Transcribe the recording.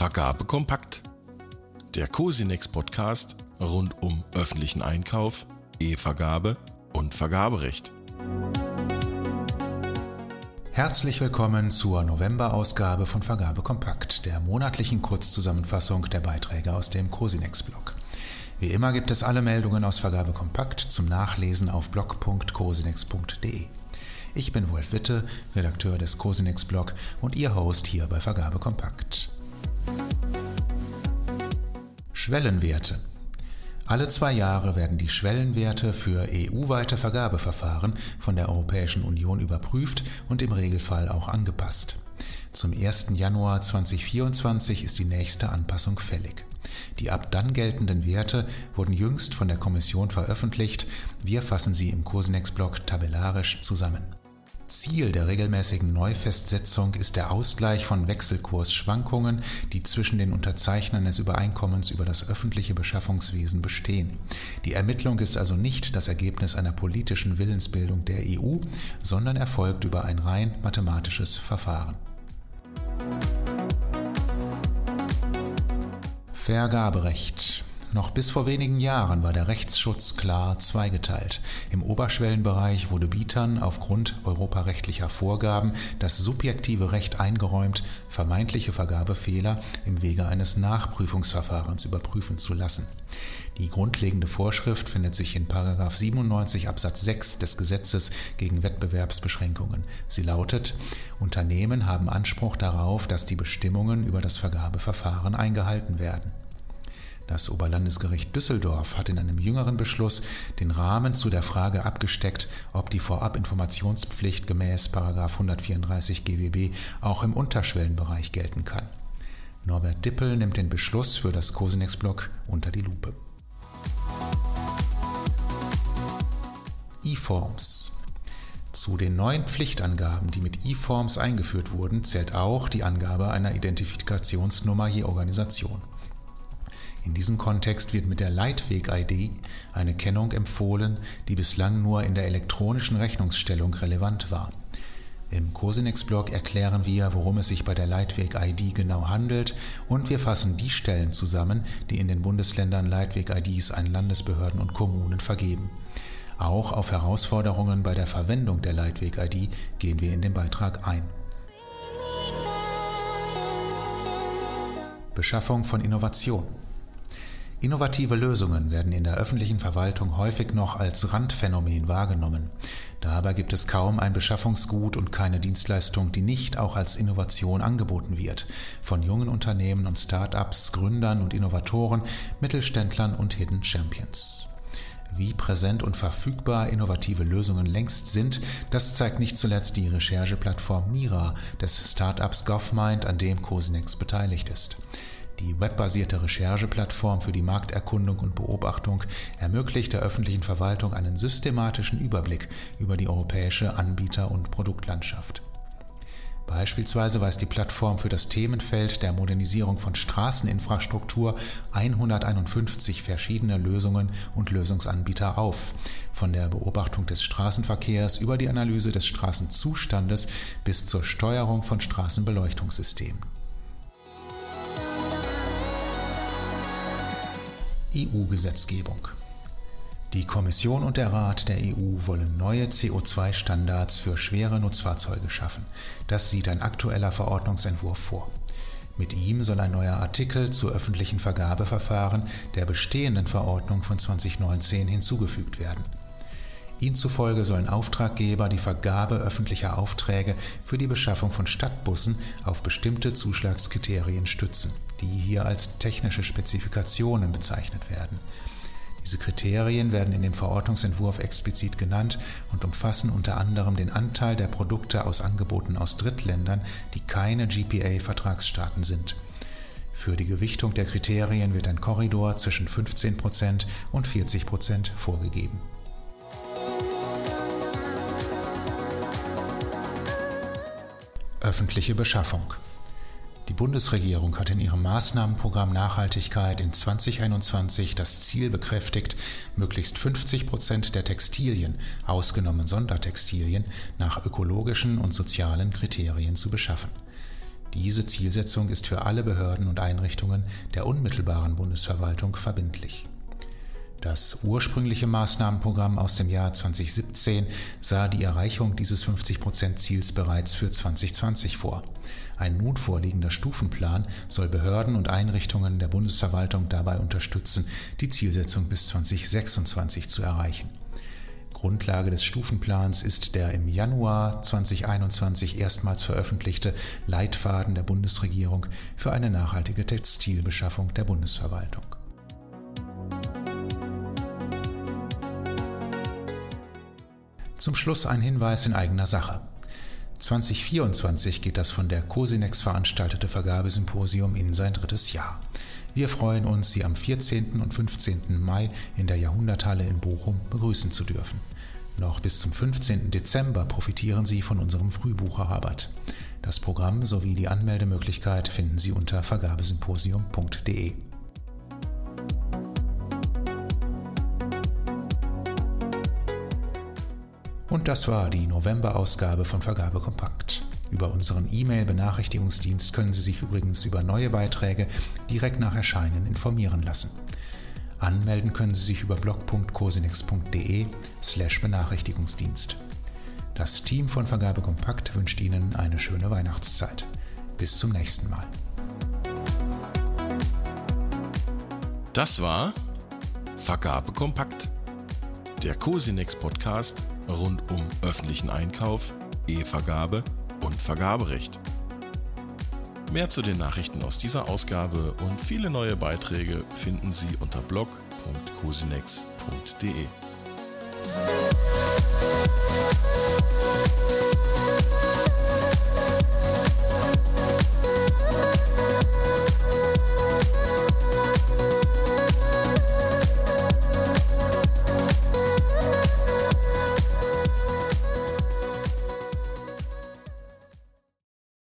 Vergabe kompakt. Der Cosinex Podcast rund um öffentlichen Einkauf, E-Vergabe und Vergaberecht. Herzlich willkommen zur November-Ausgabe von Vergabe Kompakt, der monatlichen Kurzzusammenfassung der Beiträge aus dem Cosinex-Blog. Wie immer gibt es alle Meldungen aus Vergabe Kompakt zum Nachlesen auf blog.cosinex.de. Ich bin Wolf Witte, Redakteur des Cosinex Blog und Ihr Host hier bei Vergabe Kompakt. Schwellenwerte. Alle zwei Jahre werden die Schwellenwerte für EU-weite Vergabeverfahren von der Europäischen Union überprüft und im Regelfall auch angepasst. Zum 1. Januar 2024 ist die nächste Anpassung fällig. Die ab dann geltenden Werte wurden jüngst von der Kommission veröffentlicht. Wir fassen sie im Kursenex-Blog tabellarisch zusammen. Ziel der regelmäßigen Neufestsetzung ist der Ausgleich von Wechselkursschwankungen, die zwischen den Unterzeichnern des Übereinkommens über das öffentliche Beschaffungswesen bestehen. Die Ermittlung ist also nicht das Ergebnis einer politischen Willensbildung der EU, sondern erfolgt über ein rein mathematisches Verfahren. Vergaberecht noch bis vor wenigen Jahren war der Rechtsschutz klar zweigeteilt. Im Oberschwellenbereich wurde Bietern aufgrund europarechtlicher Vorgaben das subjektive Recht eingeräumt, vermeintliche Vergabefehler im Wege eines Nachprüfungsverfahrens überprüfen zu lassen. Die grundlegende Vorschrift findet sich in 97 Absatz 6 des Gesetzes gegen Wettbewerbsbeschränkungen. Sie lautet, Unternehmen haben Anspruch darauf, dass die Bestimmungen über das Vergabeverfahren eingehalten werden. Das Oberlandesgericht Düsseldorf hat in einem jüngeren Beschluss den Rahmen zu der Frage abgesteckt, ob die Vorabinformationspflicht gemäß 134 GWB auch im Unterschwellenbereich gelten kann. Norbert Dippel nimmt den Beschluss für das Cosinex-Block unter die Lupe. E-Forms zu den neuen Pflichtangaben, die mit E-Forms eingeführt wurden, zählt auch die Angabe einer Identifikationsnummer je Organisation. In diesem Kontext wird mit der Leitweg-ID eine Kennung empfohlen, die bislang nur in der elektronischen Rechnungsstellung relevant war. Im Cosinex-Blog erklären wir, worum es sich bei der Leitweg-ID genau handelt und wir fassen die Stellen zusammen, die in den Bundesländern Leitweg-IDs an Landesbehörden und Kommunen vergeben. Auch auf Herausforderungen bei der Verwendung der Leitweg-ID gehen wir in dem Beitrag ein. Beschaffung von Innovation. Innovative Lösungen werden in der öffentlichen Verwaltung häufig noch als Randphänomen wahrgenommen. Dabei gibt es kaum ein Beschaffungsgut und keine Dienstleistung, die nicht auch als Innovation angeboten wird. Von jungen Unternehmen und Start-ups, Gründern und Innovatoren, Mittelständlern und Hidden Champions. Wie präsent und verfügbar innovative Lösungen längst sind, das zeigt nicht zuletzt die Rechercheplattform Mira des Startups GovMind, an dem Cosinex beteiligt ist. Die webbasierte Rechercheplattform für die Markterkundung und Beobachtung ermöglicht der öffentlichen Verwaltung einen systematischen Überblick über die europäische Anbieter- und Produktlandschaft. Beispielsweise weist die Plattform für das Themenfeld der Modernisierung von Straßeninfrastruktur 151 verschiedene Lösungen und Lösungsanbieter auf, von der Beobachtung des Straßenverkehrs über die Analyse des Straßenzustandes bis zur Steuerung von Straßenbeleuchtungssystemen. EU-Gesetzgebung. Die Kommission und der Rat der EU wollen neue CO2-Standards für schwere Nutzfahrzeuge schaffen. Das sieht ein aktueller Verordnungsentwurf vor. Mit ihm soll ein neuer Artikel zu öffentlichen Vergabeverfahren der bestehenden Verordnung von 2019 hinzugefügt werden. Ihm zufolge sollen Auftraggeber die Vergabe öffentlicher Aufträge für die Beschaffung von Stadtbussen auf bestimmte Zuschlagskriterien stützen, die hier als technische Spezifikationen bezeichnet werden. Diese Kriterien werden in dem Verordnungsentwurf explizit genannt und umfassen unter anderem den Anteil der Produkte aus Angeboten aus Drittländern, die keine GPA-Vertragsstaaten sind. Für die Gewichtung der Kriterien wird ein Korridor zwischen 15% und 40% vorgegeben. Öffentliche Beschaffung. Die Bundesregierung hat in ihrem Maßnahmenprogramm Nachhaltigkeit in 2021 das Ziel bekräftigt, möglichst 50 Prozent der Textilien, ausgenommen Sondertextilien, nach ökologischen und sozialen Kriterien zu beschaffen. Diese Zielsetzung ist für alle Behörden und Einrichtungen der unmittelbaren Bundesverwaltung verbindlich. Das ursprüngliche Maßnahmenprogramm aus dem Jahr 2017 sah die Erreichung dieses 50-Prozent-Ziels bereits für 2020 vor. Ein nun vorliegender Stufenplan soll Behörden und Einrichtungen der Bundesverwaltung dabei unterstützen, die Zielsetzung bis 2026 zu erreichen. Grundlage des Stufenplans ist der im Januar 2021 erstmals veröffentlichte Leitfaden der Bundesregierung für eine nachhaltige Textilbeschaffung der Bundesverwaltung. Zum Schluss ein Hinweis in eigener Sache. 2024 geht das von der Cosinex veranstaltete Vergabesymposium in sein drittes Jahr. Wir freuen uns, Sie am 14. und 15. Mai in der Jahrhunderthalle in Bochum begrüßen zu dürfen. Noch bis zum 15. Dezember profitieren Sie von unserem Frühbucherrabatt. Das Programm sowie die Anmeldemöglichkeit finden Sie unter vergabesymposium.de. Und das war die November-Ausgabe von Vergabe Kompakt. Über unseren E-Mail-Benachrichtigungsdienst können Sie sich übrigens über neue Beiträge direkt nach Erscheinen informieren lassen. Anmelden können Sie sich über blog.cosinex.de slash Benachrichtigungsdienst. Das Team von Vergabe Kompakt wünscht Ihnen eine schöne Weihnachtszeit. Bis zum nächsten Mal. Das war Vergabe Kompakt, der Cosinex Podcast rund um öffentlichen Einkauf, E-Vergabe und Vergaberecht. Mehr zu den Nachrichten aus dieser Ausgabe und viele neue Beiträge finden Sie unter blog.cosinex.de.